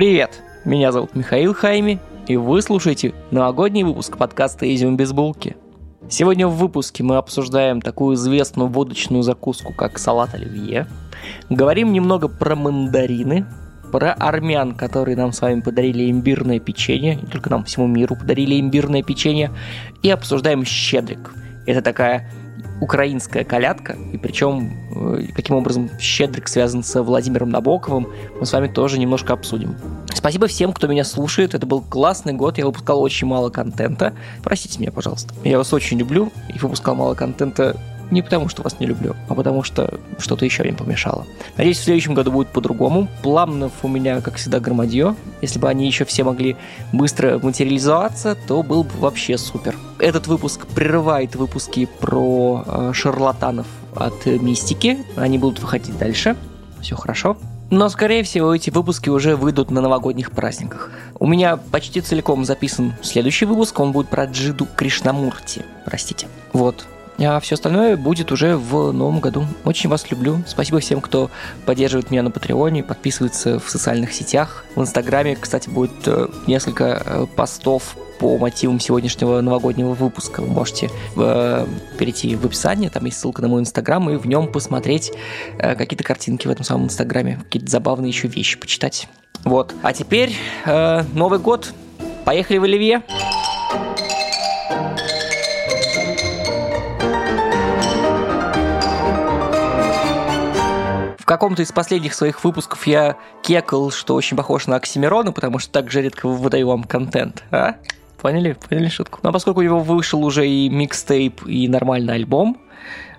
Привет, меня зовут Михаил Хайми, и вы слушаете новогодний выпуск подкаста «Изюм без булки». Сегодня в выпуске мы обсуждаем такую известную водочную закуску, как салат оливье. Говорим немного про мандарины, про армян, которые нам с вами подарили имбирное печенье, не только нам, всему миру подарили имбирное печенье, и обсуждаем щедрик. Это такая украинская колядка, и причем э, каким образом Щедрик связан с Владимиром Набоковым, мы с вами тоже немножко обсудим. Спасибо всем, кто меня слушает. Это был классный год. Я выпускал очень мало контента. Простите меня, пожалуйста. Я вас очень люблю и выпускал мало контента не потому, что вас не люблю, а потому что что-то еще мне помешало. Надеюсь, в следующем году будет по-другому. Планов у меня, как всегда, громадье. Если бы они еще все могли быстро материализоваться, то был бы вообще супер. Этот выпуск прерывает выпуски про э, шарлатанов от мистики. Они будут выходить дальше. Все хорошо. Но, скорее всего, эти выпуски уже выйдут на новогодних праздниках. У меня почти целиком записан следующий выпуск, он будет про Джиду Кришнамурти. Простите. Вот. А все остальное будет уже в новом году. Очень вас люблю. Спасибо всем, кто поддерживает меня на Патреоне, подписывается в социальных сетях. В Инстаграме, кстати, будет э, несколько э, постов по мотивам сегодняшнего новогоднего выпуска. Вы можете э, перейти в описание, там есть ссылка на мой инстаграм, и в нем посмотреть э, какие-то картинки в этом самом инстаграме, какие-то забавные еще вещи почитать. Вот. А теперь э, Новый год. Поехали в Оливье. Каком-то из последних своих выпусков я кекал, что очень похож на Оксимирона, потому что так же редко выдаю вам контент. А? Поняли? Поняли шутку? Но ну, а поскольку у него вышел уже и микстейп, и нормальный альбом,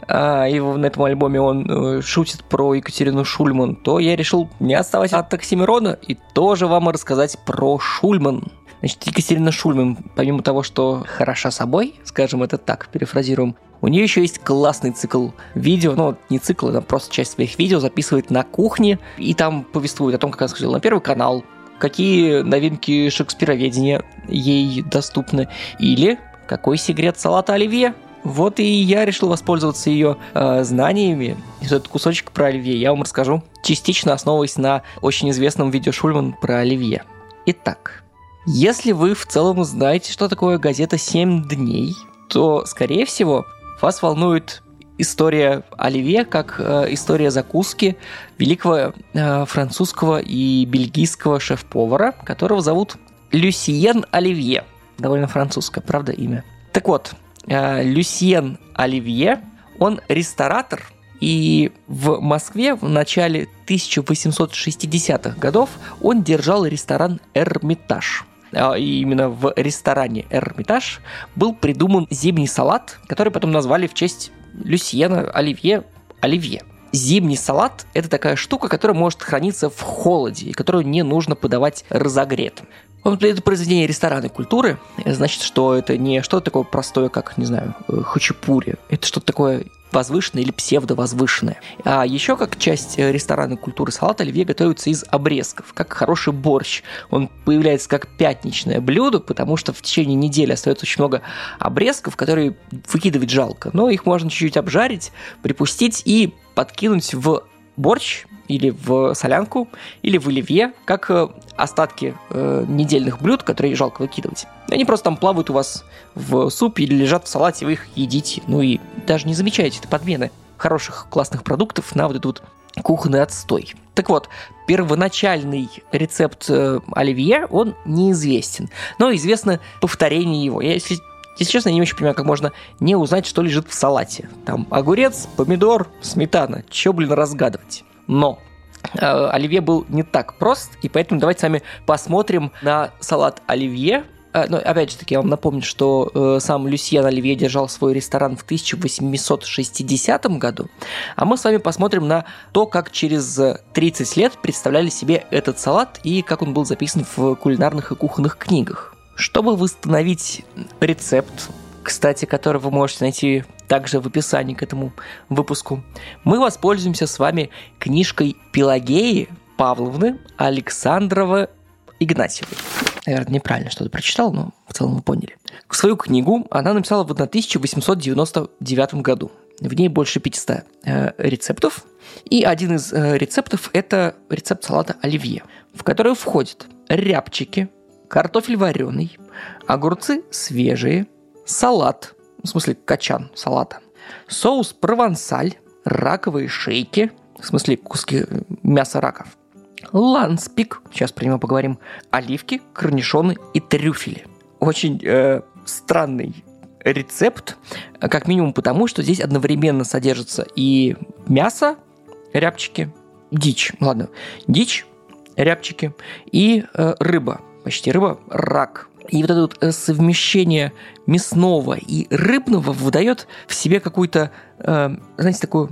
а, и на этом альбоме он э, шутит про Екатерину Шульман, то я решил не отставать от Оксимирона и тоже вам рассказать про Шульман. Значит, Екатерина Шульман, помимо того, что хороша собой, скажем это так, перефразируем, у нее еще есть классный цикл видео, ну, не цикл, она просто часть своих видео записывает на кухне, и там повествует о том, как она сходила на Первый канал, какие новинки шекспироведения ей доступны, или какой секрет салата оливье. Вот и я решил воспользоваться ее э, знаниями. И этот кусочек про оливье я вам расскажу, частично основываясь на очень известном видео Шульман про оливье. Итак, если вы в целом знаете, что такое газета «7 дней», то, скорее всего, вас волнует история оливье как э, история закуски великого э, французского и бельгийского шеф-повара, которого зовут Люсиен Оливье. Довольно французское, правда, имя. Так вот, э, Люсиен Оливье, он ресторатор, и в Москве в начале 1860-х годов он держал ресторан «Эрмитаж». А, и именно в ресторане «Эрмитаж» был придуман зимний салат, который потом назвали в честь Люсьена Оливье Оливье. Зимний салат – это такая штука, которая может храниться в холоде и которую не нужно подавать разогретым. Вот это произведение ресторанной культуры, значит, что это не что-то такое простое, как, не знаю, э, хачапури. Это что-то такое возвышенное или псевдовозвышенное. А еще как часть э, ресторанной культуры салат оливье готовится из обрезков, как хороший борщ. Он появляется как пятничное блюдо, потому что в течение недели остается очень много обрезков, которые выкидывать жалко. Но их можно чуть-чуть обжарить, припустить и подкинуть в борщ или в солянку, или в оливье, как э, остатки э, недельных блюд, которые жалко выкидывать. Они просто там плавают у вас в супе или лежат в салате, вы их едите. Ну и даже не замечаете это подмены хороших классных продуктов на вот этот вот кухонный отстой. Так вот, первоначальный рецепт э, оливье, он неизвестен, но известно повторение его. Я, если если честно, я не очень понимаю, как можно не узнать, что лежит в салате. Там огурец, помидор, сметана. Че, блин, разгадывать? Но э, оливье был не так прост, и поэтому давайте с вами посмотрим на салат оливье. Э, но опять же таки, я вам напомню, что э, сам Люсьен Оливье держал свой ресторан в 1860 году, а мы с вами посмотрим на то, как через 30 лет представляли себе этот салат и как он был записан в кулинарных и кухонных книгах. Чтобы восстановить рецепт, кстати, который вы можете найти также в описании к этому выпуску, мы воспользуемся с вами книжкой Пелагеи Павловны Александрова Игнатьевой. Наверное, неправильно что-то прочитал, но в целом вы поняли. Свою книгу она написала в 1899 году. В ней больше 500 э, рецептов. И один из э, рецептов – это рецепт салата оливье, в который входят рябчики, картофель вареный, огурцы свежие, салат, в смысле кочан салата, соус провансаль, раковые шейки, в смысле куски мяса раков, ланспик, сейчас про него поговорим, оливки, корнишоны и трюфели. Очень э, странный рецепт, как минимум потому, что здесь одновременно содержится и мясо, рябчики, дичь, ладно, дичь, рябчики и э, рыба, почти рыба, рак. И вот это вот э, совмещение мясного и рыбного выдает в себе какую-то, э, знаете, такой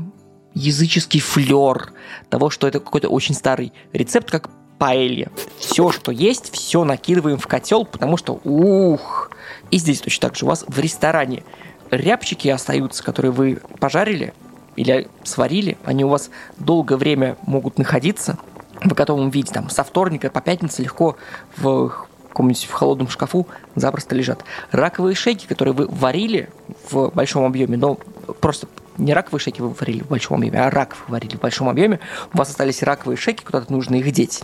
языческий флер того, что это какой-то очень старый рецепт, как паэлья. Все, что есть, все накидываем в котел, потому что ух, и здесь точно так же. У вас в ресторане рябчики остаются, которые вы пожарили или сварили, они у вас долгое время могут находиться в готовом виде, там, со вторника по пятницу легко в каком-нибудь в холодном шкафу запросто лежат. Раковые шейки, которые вы варили в большом объеме, но просто не раковые шейки вы варили в большом объеме, а рак вы варили в большом объеме, у вас остались раковые шейки, куда-то нужно их деть.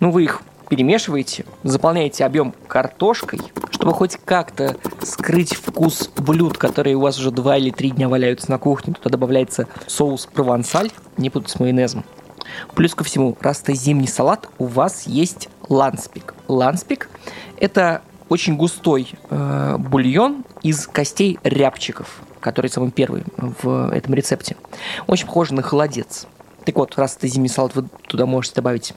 Ну, вы их перемешиваете, заполняете объем картошкой, чтобы хоть как-то скрыть вкус блюд, которые у вас уже два или три дня валяются на кухне. Туда добавляется соус провансаль, не путать с майонезом. Плюс ко всему, раз это зимний салат, у вас есть ланспик. Ланспик – это очень густой э, бульон из костей рябчиков, который самый первый в этом рецепте. Очень похож на холодец. Так вот, раз это зимний салат, вы туда можете добавить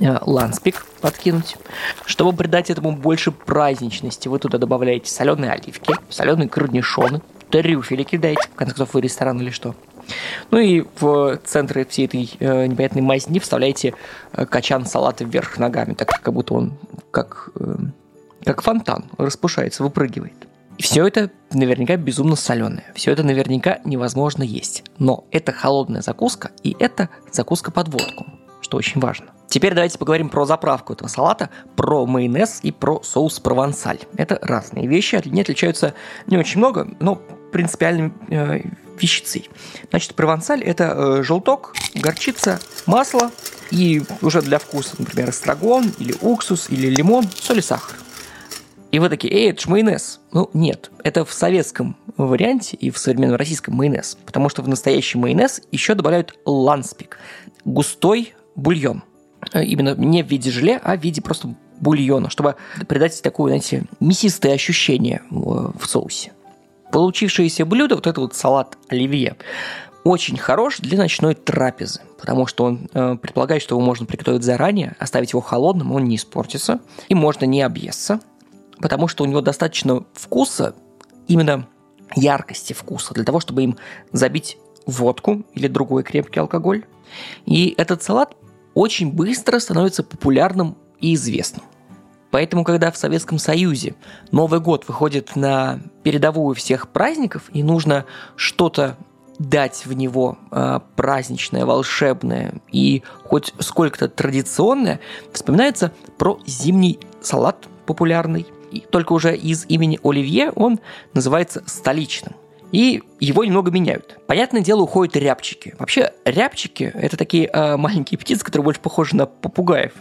Э, ланспик подкинуть. Чтобы придать этому больше праздничности, вы туда добавляете соленые оливки, соленые корнишоны, трюфели кидаете, в конце концов, вы ресторан или что. Ну и в центре всей этой э, непонятной мазни вставляете э, качан салата вверх ногами, так как будто он как, э, как фонтан распушается, выпрыгивает. И все это наверняка безумно соленое. Все это наверняка невозможно есть. Но это холодная закуска, и это закуска под водку, что очень важно. Теперь давайте поговорим про заправку этого салата, про майонез и про соус провансаль. Это разные вещи, они отличаются не очень много, но принципиальной э, вещицей. Значит, провансаль – это э, желток, горчица, масло и уже для вкуса, например, эстрагон или уксус или лимон, соль и сахар. И вы такие, эй, это же майонез. Ну, нет, это в советском варианте и в современном российском майонез, потому что в настоящий майонез еще добавляют ланспик – густой бульон. Э, именно не в виде желе, а в виде просто бульона, чтобы придать такое, знаете, мясистое ощущение э, в соусе. Получившееся блюдо, вот это вот салат оливье, очень хорош для ночной трапезы, потому что он э, предполагает, что его можно приготовить заранее, оставить его холодным, он не испортится, и можно не объесться, потому что у него достаточно вкуса, именно яркости вкуса, для того, чтобы им забить водку или другой крепкий алкоголь. И этот салат очень быстро становится популярным и известным. Поэтому, когда в Советском Союзе Новый год выходит на передовую всех праздников, и нужно что-то дать в него э, праздничное, волшебное и хоть сколько-то традиционное, вспоминается про зимний салат популярный. И только уже из имени Оливье он называется столичным – и его немного меняют. Понятное дело, уходят рябчики. Вообще, рябчики – это такие э, маленькие птицы, которые больше похожи на попугаев.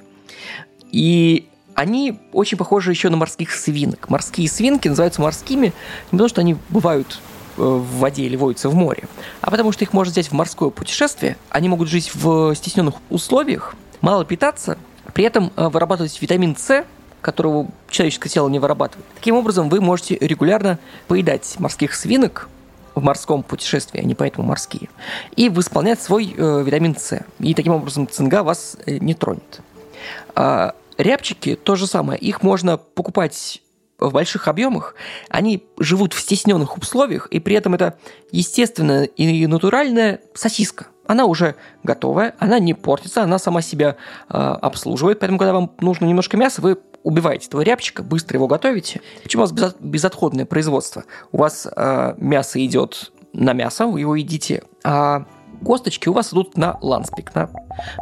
И они очень похожи еще на морских свинок. Морские свинки называются морскими не потому, что они бывают э, в воде или водятся в море, а потому что их можно взять в морское путешествие. Они могут жить в стесненных условиях, мало питаться, при этом э, вырабатывать витамин С, которого человеческое тело не вырабатывает. Таким образом, вы можете регулярно поедать морских свинок, в морском путешествии, они поэтому морские, и восполнять свой э, витамин С. И таким образом цинга вас э, не тронет. Рябчики то же самое. Их можно покупать в больших объемах, они живут в стесненных условиях, и при этом это естественная и натуральная сосиска. Она уже готовая, она не портится, она сама себя э, обслуживает, поэтому когда вам нужно немножко мяса, вы убиваете этого рябчика, быстро его готовите. Почему у вас безотходное производство? У вас э, мясо идет на мясо, вы его едите, а косточки у вас идут на ланспик, на,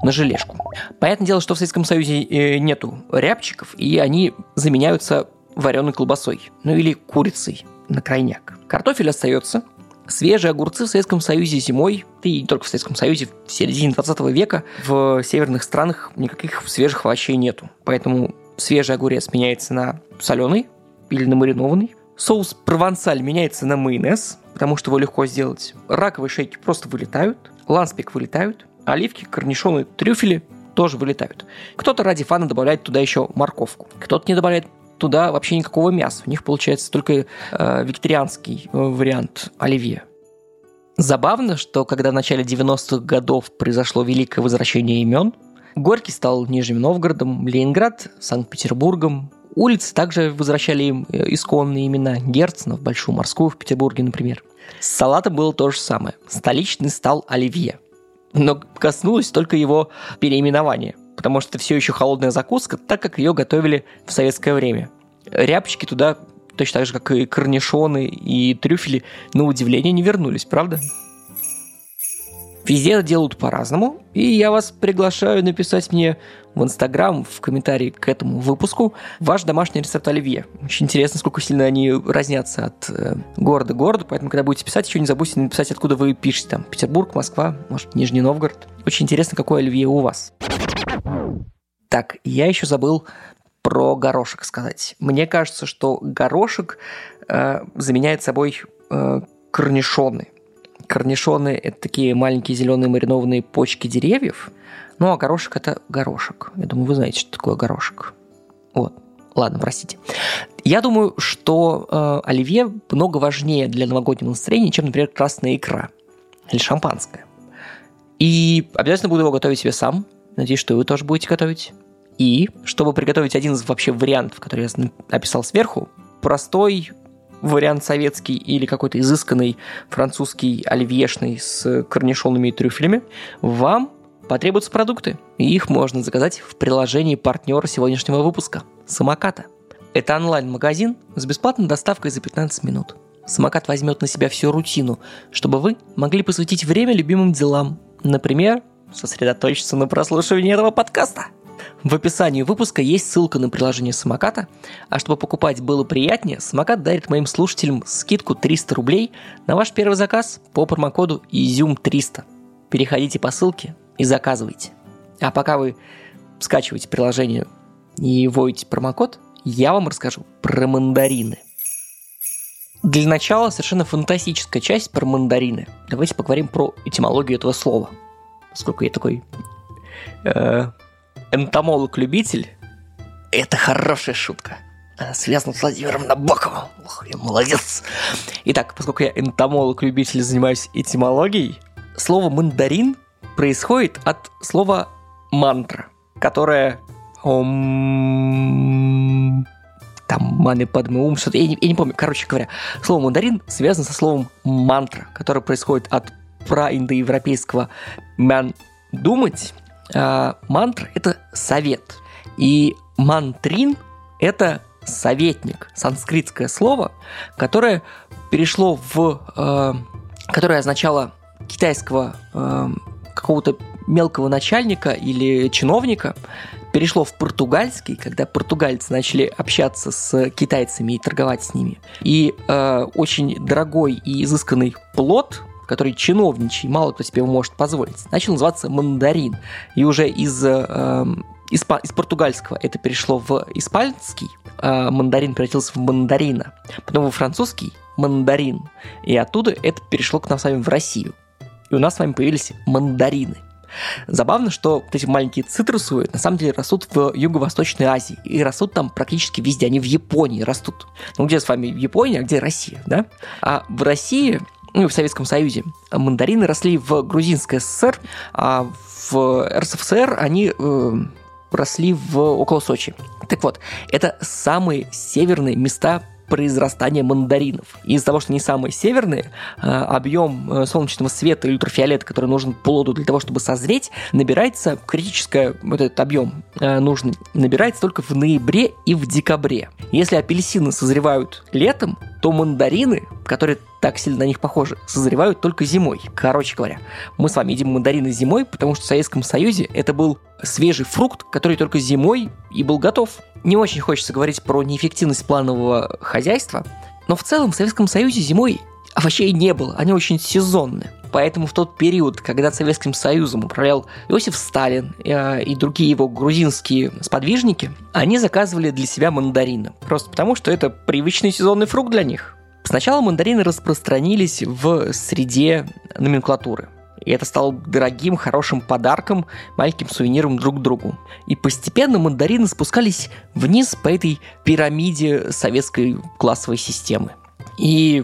на желешку. Понятное дело, что в Советском Союзе э, нету рябчиков, и они заменяются вареной колбасой, ну или курицей на крайняк. Картофель остается, Свежие огурцы в Советском Союзе зимой, и не только в Советском Союзе, в середине 20 века в северных странах никаких свежих овощей нету. Поэтому свежий огурец меняется на соленый или на маринованный. Соус провансаль меняется на майонез, потому что его легко сделать. Раковые шейки просто вылетают, ланспик вылетают, оливки, корнишоны, трюфели тоже вылетают. Кто-то ради фана добавляет туда еще морковку, кто-то не добавляет туда вообще никакого мяса. У них получается только э, вегетарианский э, вариант оливье. Забавно, что когда в начале 90-х годов произошло великое возвращение имен, Горький стал Нижним Новгородом, Ленинград – Санкт-Петербургом. Улицы также возвращали им э, исконные имена Герцена, Большую Морскую в Петербурге, например. С салатом было то же самое. Столичный стал Оливье. Но коснулось только его переименования – потому что все еще холодная закуска, так как ее готовили в советское время. Рябчики туда точно так же, как и корнишоны и трюфели, на удивление не вернулись, правда? Везде делают по-разному, и я вас приглашаю написать мне в Инстаграм, в комментарии к этому выпуску, ваш домашний рецепт оливье. Очень интересно, сколько сильно они разнятся от э, города к городу, поэтому, когда будете писать, еще не забудьте написать, откуда вы пишете, там, Петербург, Москва, может, Нижний Новгород. Очень интересно, какое оливье у вас. Так, я еще забыл про горошек сказать. Мне кажется, что горошек э, заменяет собой э, корнишоны. Корнишоны – это такие маленькие зеленые маринованные почки деревьев. Ну, а горошек – это горошек. Я думаю, вы знаете, что такое горошек. Вот. Ладно, простите. Я думаю, что э, оливье много важнее для новогоднего настроения, чем, например, красная икра или шампанское. И обязательно буду его готовить себе сам. Надеюсь, что вы тоже будете готовить. И, чтобы приготовить один из вообще вариантов, который я описал сверху, простой вариант советский или какой-то изысканный французский оливьешный с корнишонами и трюфелями, вам потребуются продукты. И их можно заказать в приложении партнера сегодняшнего выпуска – Самоката. Это онлайн-магазин с бесплатной доставкой за 15 минут. Самокат возьмет на себя всю рутину, чтобы вы могли посвятить время любимым делам. Например, сосредоточиться на прослушивании этого подкаста. В описании выпуска есть ссылка на приложение самоката, а чтобы покупать было приятнее, самокат дарит моим слушателям скидку 300 рублей на ваш первый заказ по промокоду IZUM300. Переходите по ссылке и заказывайте. А пока вы скачиваете приложение и вводите промокод, я вам расскажу про мандарины. Для начала совершенно фантастическая часть про мандарины. Давайте поговорим про этимологию этого слова. Поскольку я такой э, энтомолог-любитель, это хорошая шутка. Она связана с Владимиром Набоковым. Ох, я молодец. Итак, поскольку я энтомолог-любитель, занимаюсь этимологией, слово «мандарин» происходит от слова «мантра», которое ом... там маны падмы ум, что-то, я не, я не помню. Короче говоря, слово «мандарин» связано со словом «мантра», которое происходит от праиндоевропейского «ман» – «думать», а, мантра – это совет. И мантрин – это советник, санскритское слово, которое перешло в... Э, которое означало китайского э, какого-то мелкого начальника или чиновника, перешло в португальский, когда португальцы начали общаться с китайцами и торговать с ними. И э, очень дорогой и изысканный плод – который чиновничий, мало кто себе может позволить, начал называться мандарин. И уже из, э, из, из португальского это перешло в испанский, э, мандарин превратился в мандарина, потом во французский мандарин, и оттуда это перешло к нам с вами в Россию. И у нас с вами появились мандарины. Забавно, что вот эти маленькие цитрусовые на самом деле растут в Юго-Восточной Азии. И растут там практически везде. Они в Японии растут. Ну, где с вами Япония, а где Россия, да? А в России ну, в Советском Союзе. Мандарины росли в Грузинской ССР, а в РСФСР они э, росли в, около Сочи. Так вот, это самые северные места произрастания мандаринов. Из-за того, что они самые северные, э, объем э, солнечного света и ультрафиолета, который нужен плоду для того, чтобы созреть, набирается, критическое, вот этот объем э, нужный, набирается только в ноябре и в декабре. Если апельсины созревают летом, то мандарины, которые так сильно на них похожи, созревают только зимой. Короче говоря, мы с вами едим мандарины зимой, потому что в Советском Союзе это был свежий фрукт, который только зимой и был готов. Не очень хочется говорить про неэффективность планового хозяйства, но в целом в Советском Союзе зимой овощей не было, они очень сезонные. Поэтому в тот период, когда Советским Союзом управлял Иосиф Сталин э, и другие его грузинские сподвижники, они заказывали для себя мандарины. Просто потому, что это привычный сезонный фрукт для них. Сначала мандарины распространились в среде номенклатуры. И это стало дорогим, хорошим подарком, маленьким сувениром друг другу. И постепенно мандарины спускались вниз по этой пирамиде советской классовой системы. И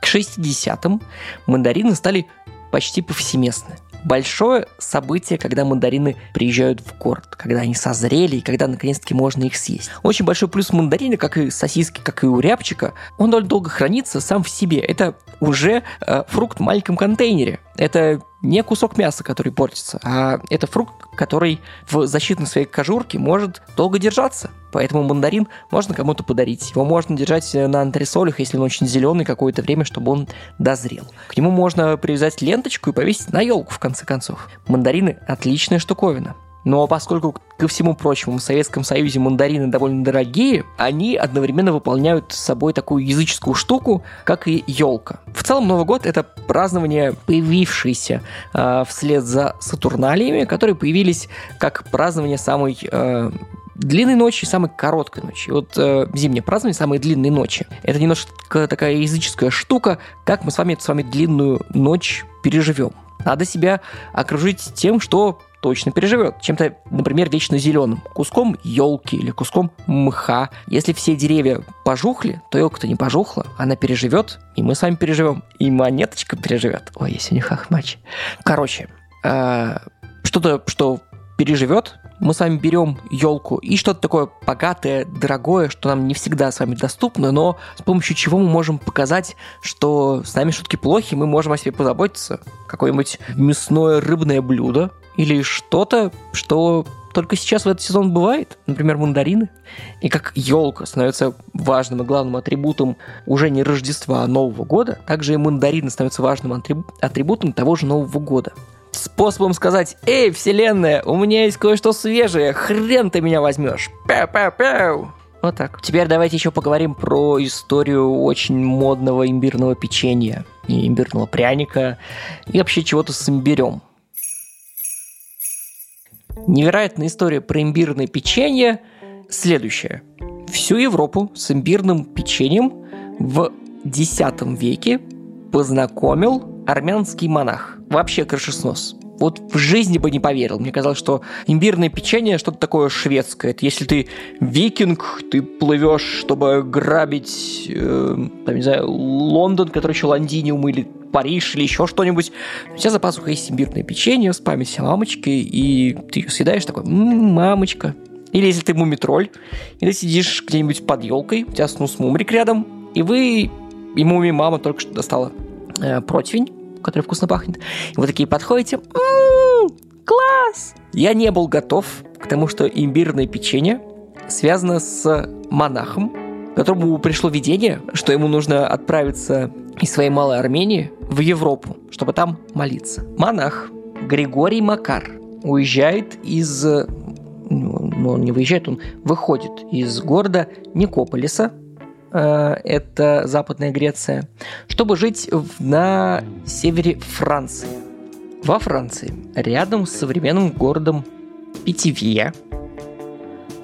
к 60-м мандарины стали почти повсеместны. Большое событие, когда мандарины приезжают в город, когда они созрели и когда наконец-таки можно их съесть. Очень большой плюс мандарина, как и сосиски, как и у рябчика, он довольно долго хранится сам в себе. Это уже э, фрукт в маленьком контейнере. Это не кусок мяса, который портится, а это фрукт, который в защитной своей кожурке может долго держаться. Поэтому мандарин можно кому-то подарить. Его можно держать на антресолях, если он очень зеленый какое-то время, чтобы он дозрел. К нему можно привязать ленточку и повесить на елку, в конце концов. Мандарины – отличная штуковина. Но поскольку, ко всему прочему, в Советском Союзе мандарины довольно дорогие, они одновременно выполняют с собой такую языческую штуку, как и елка. В целом Новый год — это празднование, появившееся э, вслед за Сатурналиями, которые появились как празднование самой э, длинной ночи и самой короткой ночи. Вот э, зимнее празднование самой длинной ночи. Это немножко такая языческая штука, как мы с вами эту с вами длинную ночь переживем. Надо себя окружить тем, что точно переживет. Чем-то, например, вечно зеленым. Куском елки или куском мха. Если все деревья пожухли, то елка-то не пожухла. Она переживет, и мы с вами переживем. И монеточка переживет. Ой, я сегодня хахмач. Короче, э, что-то, что переживет, мы с вами берем елку и что-то такое богатое, дорогое, что нам не всегда с вами доступно, но с помощью чего мы можем показать, что с нами шутки плохи, мы можем о себе позаботиться. Какое-нибудь мясное рыбное блюдо или что-то, что только сейчас в этот сезон бывает, например, мандарины. И как елка становится важным и главным атрибутом уже не Рождества, а Нового года, также и мандарины становятся важным атрибутом того же Нового года способом сказать «Эй, вселенная, у меня есть кое-что свежее, хрен ты меня возьмешь!» Пяу-пяу-пяу! Вот так. Теперь давайте еще поговорим про историю очень модного имбирного печенья и имбирного пряника и вообще чего-то с имбирем. Невероятная история про имбирное печенье следующая. Всю Европу с имбирным печеньем в X веке познакомил армянский монах. Вообще крышеснос. Вот в жизни бы не поверил. Мне казалось, что имбирное печенье что-то такое шведское. Это если ты викинг, ты плывешь, чтобы грабить, э, там, не знаю, Лондон, который еще Лондиниум, или Париж, или еще что-нибудь. У тебя за пазухой есть имбирное печенье с памятью мамочки, и ты ее съедаешь такой, м-м, мамочка. Или если ты мумитроль, и ты сидишь где-нибудь под елкой, у тебя снус мумрик рядом, и вы, и муми мама только что достала э, противень, который вкусно пахнет. И вы такие подходите, м-м, класс! Я не был готов к тому, что имбирное печенье связано с монахом, которому пришло видение, что ему нужно отправиться из своей малой Армении в Европу, чтобы там молиться. Монах Григорий Макар уезжает из... Ну, он не выезжает, он выходит из города Никополиса, Э, это Западная Греция, чтобы жить на севере Франции. Во Франции, рядом с современным городом Питивье,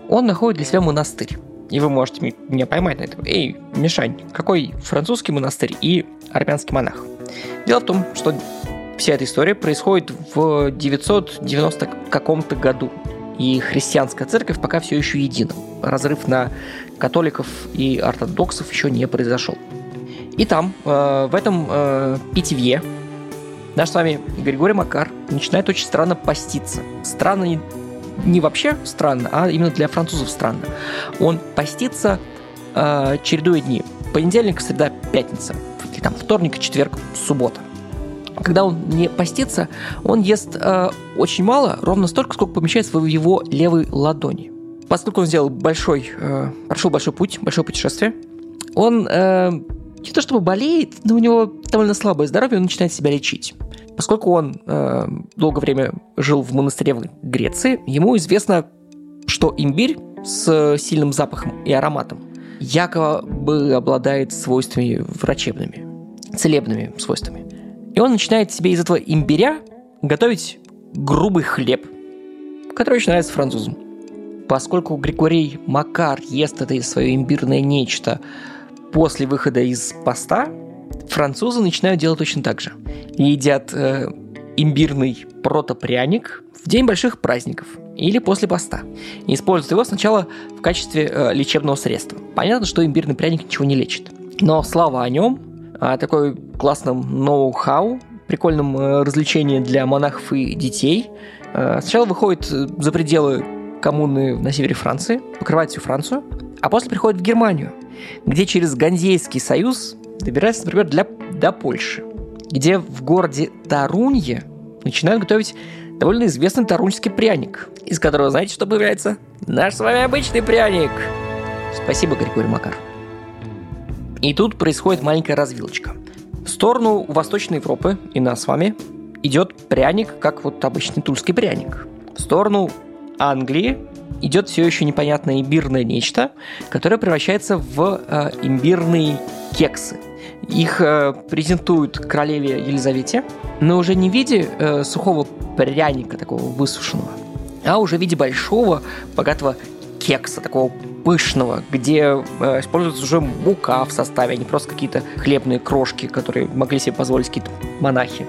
он находит для себя монастырь. И вы можете меня поймать на этом. Эй, Мишань, какой французский монастырь и армянский монах? Дело в том, что вся эта история происходит в 990 каком-то году. И христианская церковь пока все еще едина. Разрыв на католиков и ортодоксов еще не произошел. И там, э, в этом э, питьевье, наш с вами Григорий Макар начинает очень странно поститься. Странно не, не вообще странно, а именно для французов странно. Он постится, э, чередуя дни. Понедельник, среда, пятница. Или там вторник, четверг, суббота. Когда он не постится, он ест э, очень мало, ровно столько, сколько помещается в его левой ладони поскольку он сделал большой, э, прошел большой путь, большое путешествие, он э, не то чтобы болеет, но у него довольно слабое здоровье, он начинает себя лечить. Поскольку он э, долгое время жил в монастыре в Греции, ему известно, что имбирь с сильным запахом и ароматом якобы обладает свойствами врачебными. целебными свойствами. И он начинает себе из этого имбиря готовить грубый хлеб, который очень нравится французам. Поскольку Григорий Макар ест это свое имбирное нечто после выхода из поста, французы начинают делать точно так же. И едят э, имбирный протопряник в день больших праздников или после поста. И используют его сначала в качестве э, лечебного средства. Понятно, что имбирный пряник ничего не лечит. Но слава о нем, о такой классном ноу-хау, прикольном э, развлечении для монахов и детей, э, сначала выходит э, за пределы коммуны на севере Франции, покрывает всю Францию, а после приходит в Германию, где через Ганзейский союз добирается, например, для, до Польши, где в городе Тарунье начинают готовить довольно известный тарунский пряник, из которого, знаете, что появляется? Наш с вами обычный пряник. Спасибо, Григорий Макар. И тут происходит маленькая развилочка. В сторону Восточной Европы и нас с вами идет пряник, как вот обычный тульский пряник. В сторону Англии идет все еще непонятное имбирное нечто, которое превращается в э, имбирные кексы. Их э, презентуют королеве Елизавете, но уже не в виде э, сухого пряника такого высушенного, а уже в виде большого, богатого кекса, такого пышного, где э, используется уже мука в составе, а не просто какие-то хлебные крошки, которые могли себе позволить какие-то монахи.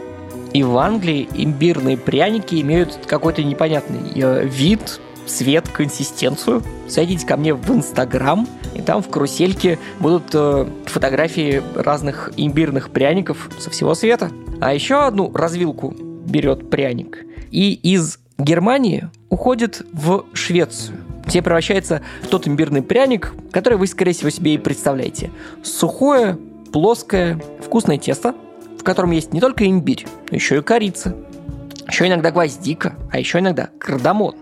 И в Англии имбирные пряники имеют какой-то непонятный э, вид, цвет, консистенцию. Зайдите ко мне в Инстаграм, и там в карусельке будут э, фотографии разных имбирных пряников со всего света. А еще одну развилку берет пряник и из Германии уходит в Швецию где превращается в тот имбирный пряник, который вы, скорее всего, себе и представляете. Сухое, плоское, вкусное тесто, в котором есть не только имбирь, но еще и корица, еще иногда гвоздика, а еще иногда кардамон.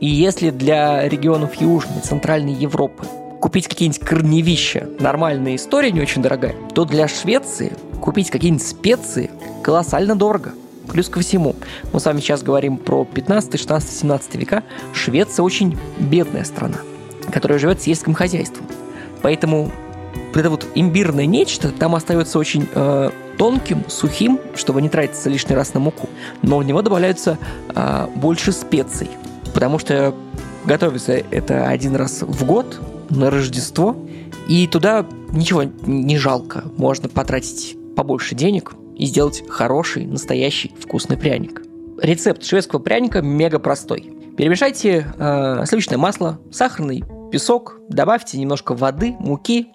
И если для регионов Южной, Центральной Европы купить какие-нибудь корневища нормальная история не очень дорогая, то для Швеции купить какие-нибудь специи колоссально дорого. Плюс ко всему, мы с вами сейчас говорим про 15, 16, 17 века. Швеция очень бедная страна, которая живет сельским хозяйством. Поэтому это вот имбирное нечто там остается очень э, тонким, сухим, чтобы не тратиться лишний раз на муку. Но в него добавляются э, больше специй, потому что готовится это один раз в год на Рождество, и туда ничего не жалко. Можно потратить побольше денег и сделать хороший, настоящий вкусный пряник. Рецепт шведского пряника мега простой. Перемешайте э, сливочное масло, сахарный песок, добавьте немножко воды, муки,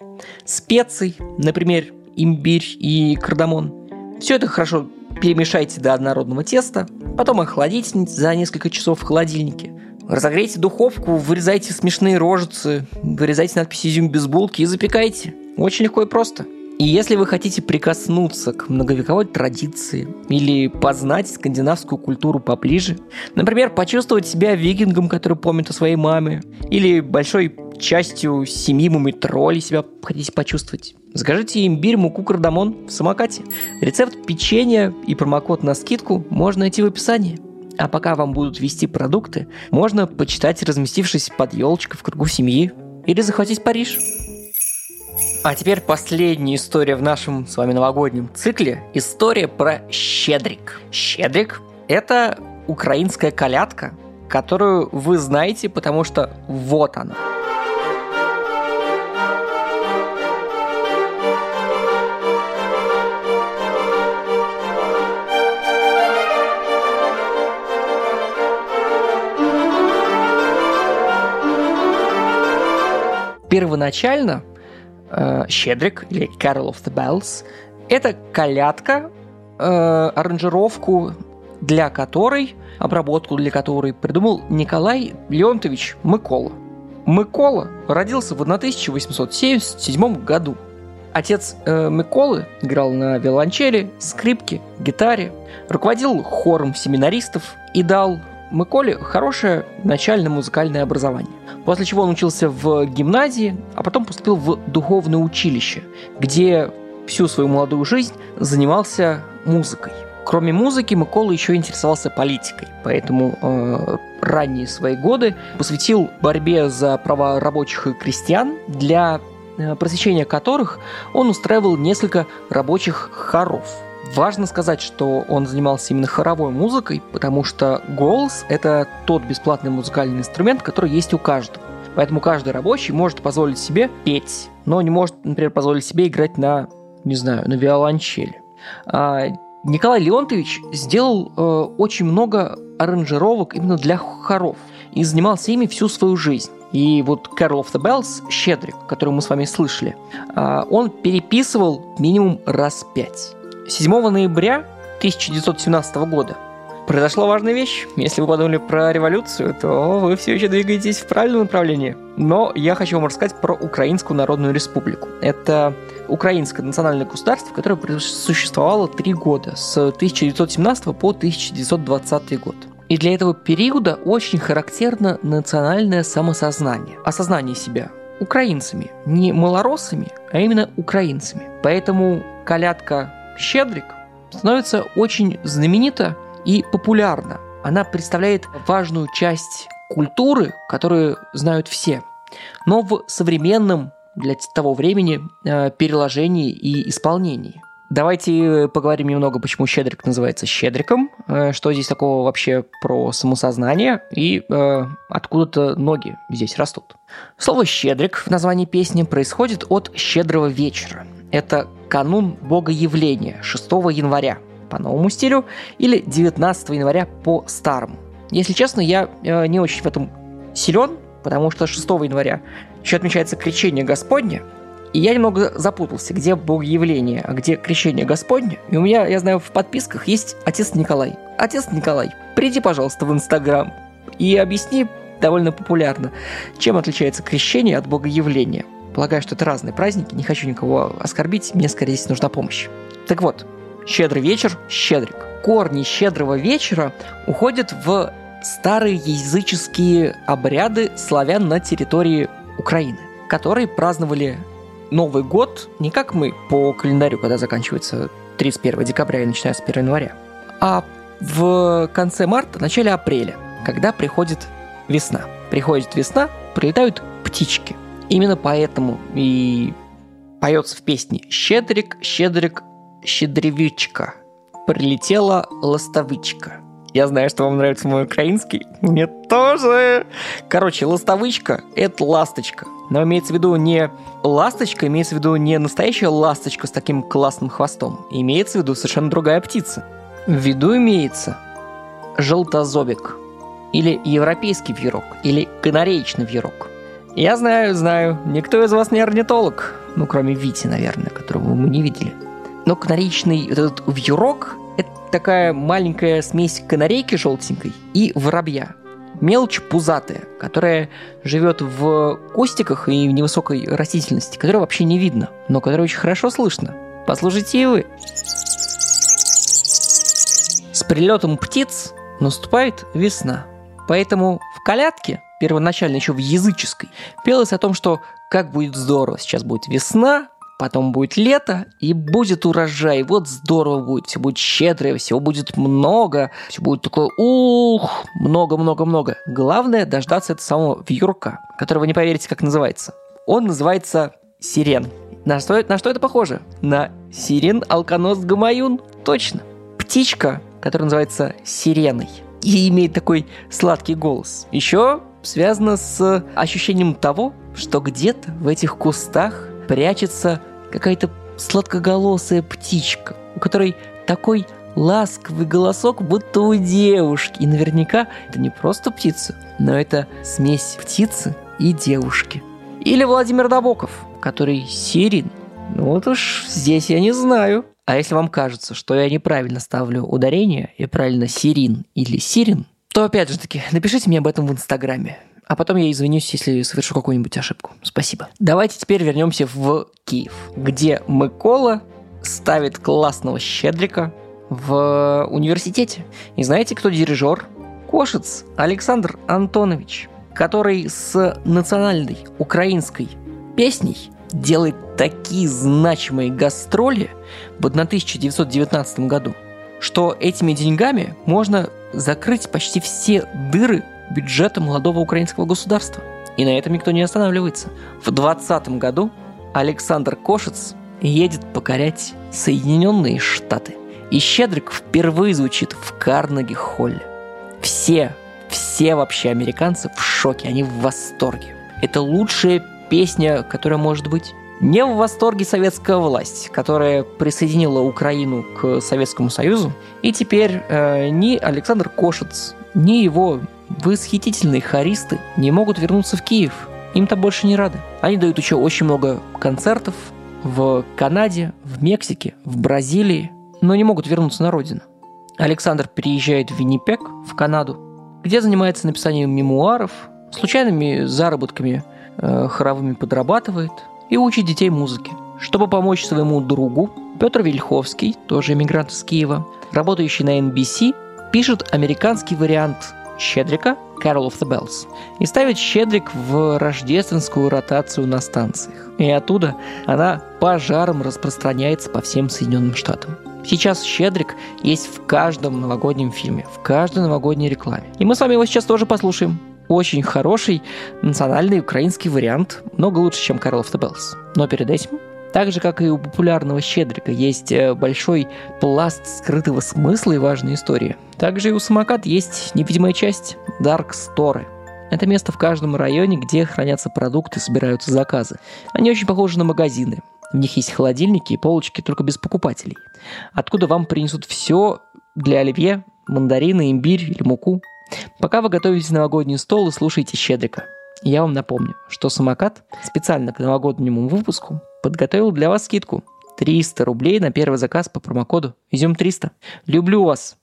специй, например, имбирь и кардамон. Все это хорошо перемешайте до однородного теста, потом охладите за несколько часов в холодильнике. Разогрейте духовку, вырезайте смешные рожицы, вырезайте надпись «Изюм без булки» и запекайте. Очень легко и просто. И если вы хотите прикоснуться к многовековой традиции или познать скандинавскую культуру поближе, например, почувствовать себя викингом, который помнит о своей маме, или большой частью семьи мумитроли себя хотите почувствовать, закажите имбирь, муку, кардамон в самокате. Рецепт печенья и промокод на скидку можно найти в описании. А пока вам будут вести продукты, можно почитать, разместившись под елочкой в кругу семьи, или захватить Париж. А теперь последняя история в нашем с вами новогоднем цикле. История про щедрик. Щедрик – это украинская колядка, которую вы знаете, потому что вот она. Первоначально э, Щедрик или Carol of the Bells. Это колядка, э, аранжировку для которой, обработку для которой придумал Николай Леонтович Микола. Микола родился в 1877 году. Отец э, Миколы играл на виолончели, скрипке, гитаре, руководил хором семинаристов и дал Миколе хорошее начальное музыкальное образование. После чего он учился в гимназии, а потом поступил в духовное училище, где всю свою молодую жизнь занимался музыкой. Кроме музыки, Микола еще интересовался политикой, поэтому э, ранние свои годы посвятил борьбе за права рабочих и крестьян для э, просвещения которых он устраивал несколько рабочих хоров. Важно сказать, что он занимался именно хоровой музыкой, потому что голос – это тот бесплатный музыкальный инструмент, который есть у каждого. Поэтому каждый рабочий может позволить себе петь, но не может, например, позволить себе играть на, не знаю, на виолончели. А Николай Леонтович сделал э, очень много аранжировок именно для хоров и занимался ими всю свою жизнь. И вот Carol of the Bells, Щедрик, который мы с вами слышали, э, он переписывал минимум раз пять. 7 ноября 1917 года произошла важная вещь. Если вы подумали про революцию, то вы все еще двигаетесь в правильном направлении. Но я хочу вам рассказать про Украинскую Народную Республику. Это украинское национальное государство, которое существовало три года, с 1917 по 1920 год. И для этого периода очень характерно национальное самосознание, осознание себя украинцами, не малоросами, а именно украинцами. Поэтому колядка «Щедрик» становится очень знаменита и популярна. Она представляет важную часть культуры, которую знают все. Но в современном для того времени э, переложении и исполнении. Давайте поговорим немного, почему Щедрик называется Щедриком, э, что здесь такого вообще про самосознание и э, откуда-то ноги здесь растут. Слово «щедрик» в названии песни происходит от «щедрого вечера». Это канун Богоявления 6 января по новому стилю или 19 января по старому. Если честно, я э, не очень в этом силен, потому что 6 января еще отмечается крещение Господне, и я немного запутался, где Богоявление, а где крещение Господне. И у меня, я знаю, в подписках есть отец Николай. Отец Николай, приди, пожалуйста, в Инстаграм и объясни довольно популярно, чем отличается крещение от Богоявления. Полагаю, что это разные праздники, не хочу никого оскорбить, мне скорее здесь нужна помощь. Так вот, щедрый вечер, щедрик. Корни щедрого вечера уходят в старые языческие обряды славян на территории Украины, которые праздновали Новый год не как мы по календарю, когда заканчивается 31 декабря и начинается 1 января, а в конце марта, начале апреля, когда приходит весна. Приходит весна, прилетают птички. Именно поэтому и поется в песне «Щедрик, щедрик, щедревичка, прилетела ластовичка». Я знаю, что вам нравится мой украинский. Мне тоже. Короче, ластовичка – это ласточка. Но имеется в виду не ласточка, имеется в виду не настоящая ласточка с таким классным хвостом. Имеется в виду совершенно другая птица. В виду имеется желтозобик, или европейский вьюрок, или канареечный вьюрок. Я знаю, знаю, никто из вас не орнитолог, ну, кроме Вити, наверное, которого мы не видели. Но канареечный этот вьюрок – это такая маленькая смесь канарейки желтенькой и воробья мелочь пузатая, которая живет в кустиках и в невысокой растительности, которую вообще не видно, но которую очень хорошо слышно. Послушайте и вы. С прилетом птиц наступает весна. Поэтому в колядке, первоначально еще в языческой, пелось о том, что как будет здорово, сейчас будет весна, потом будет лето, и будет урожай. Вот здорово будет, все будет щедрое, всего будет много, все будет такое, ух, много-много-много. Главное дождаться этого самого вьюрка, которого не поверите, как называется. Он называется сирен. На что, на что это похоже? На сирен алканос гамаюн. Точно. Птичка, которая называется сиреной. И имеет такой сладкий голос. Еще связано с ощущением того, что где-то в этих кустах прячется какая-то сладкоголосая птичка, у которой такой ласковый голосок, будто у девушки. И наверняка это не просто птица, но это смесь птицы и девушки. Или Владимир Набоков, который Сирин. Ну вот уж здесь я не знаю. А если вам кажется, что я неправильно ставлю ударение и правильно Сирин или Сирин, то опять же таки напишите мне об этом в Инстаграме а потом я извинюсь, если совершу какую-нибудь ошибку. Спасибо. Давайте теперь вернемся в Киев, где Микола ставит классного щедрика в университете. И знаете, кто дирижер? Кошец Александр Антонович, который с национальной украинской песней делает такие значимые гастроли в 1919 году, что этими деньгами можно закрыть почти все дыры бюджета молодого украинского государства. И на этом никто не останавливается. В 2020 году Александр Кошец едет покорять Соединенные Штаты. И Щедрик впервые звучит в Карнеги-холле. Все, все вообще американцы в шоке, они в восторге. Это лучшая песня, которая может быть. Не в восторге советская власть, которая присоединила Украину к Советскому Союзу, и теперь э, ни Александр Кошец, ни его восхитительные хористы не могут вернуться в Киев. Им-то больше не рады. Они дают еще очень много концертов в Канаде, в Мексике, в Бразилии, но не могут вернуться на родину. Александр переезжает в Виннипек, в Канаду, где занимается написанием мемуаров, случайными заработками хоровыми подрабатывает и учит детей музыке. Чтобы помочь своему другу, Петр Вильховский, тоже эмигрант из Киева, работающий на NBC, пишет американский вариант Щедрика Carol of the Bells и ставит Щедрик в рождественскую ротацию на станциях. И оттуда она пожаром распространяется по всем Соединенным Штатам. Сейчас Щедрик есть в каждом новогоднем фильме, в каждой новогодней рекламе. И мы с вами его сейчас тоже послушаем. Очень хороший национальный украинский вариант, много лучше, чем Carol of the Bells. Но перед этим так же, как и у популярного Щедрика, есть э, большой пласт скрытого смысла и важной истории. Также и у самокат есть невидимая часть – Dark Store. Это место в каждом районе, где хранятся продукты, собираются заказы. Они очень похожи на магазины. В них есть холодильники и полочки только без покупателей. Откуда вам принесут все для оливье, мандарины, имбирь или муку. Пока вы готовите новогодний стол и слушаете Щедрика. Я вам напомню, что самокат специально к новогоднему выпуску подготовил для вас скидку 300 рублей на первый заказ по промокоду Изюм 300. Люблю вас!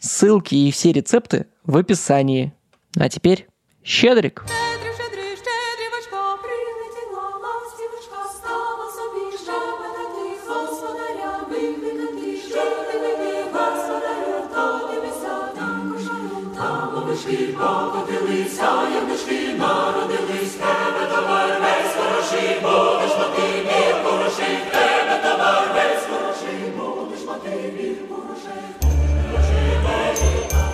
Ссылки и все рецепты в описании. А теперь Щедрик! Щедрик! Яблучки покотилися, а яблучки народились, тебе товар весь хороший, будеш мати мір хороший, тебе товар весь хороший, будеш мати мір хороший, будеш мати мір хороший.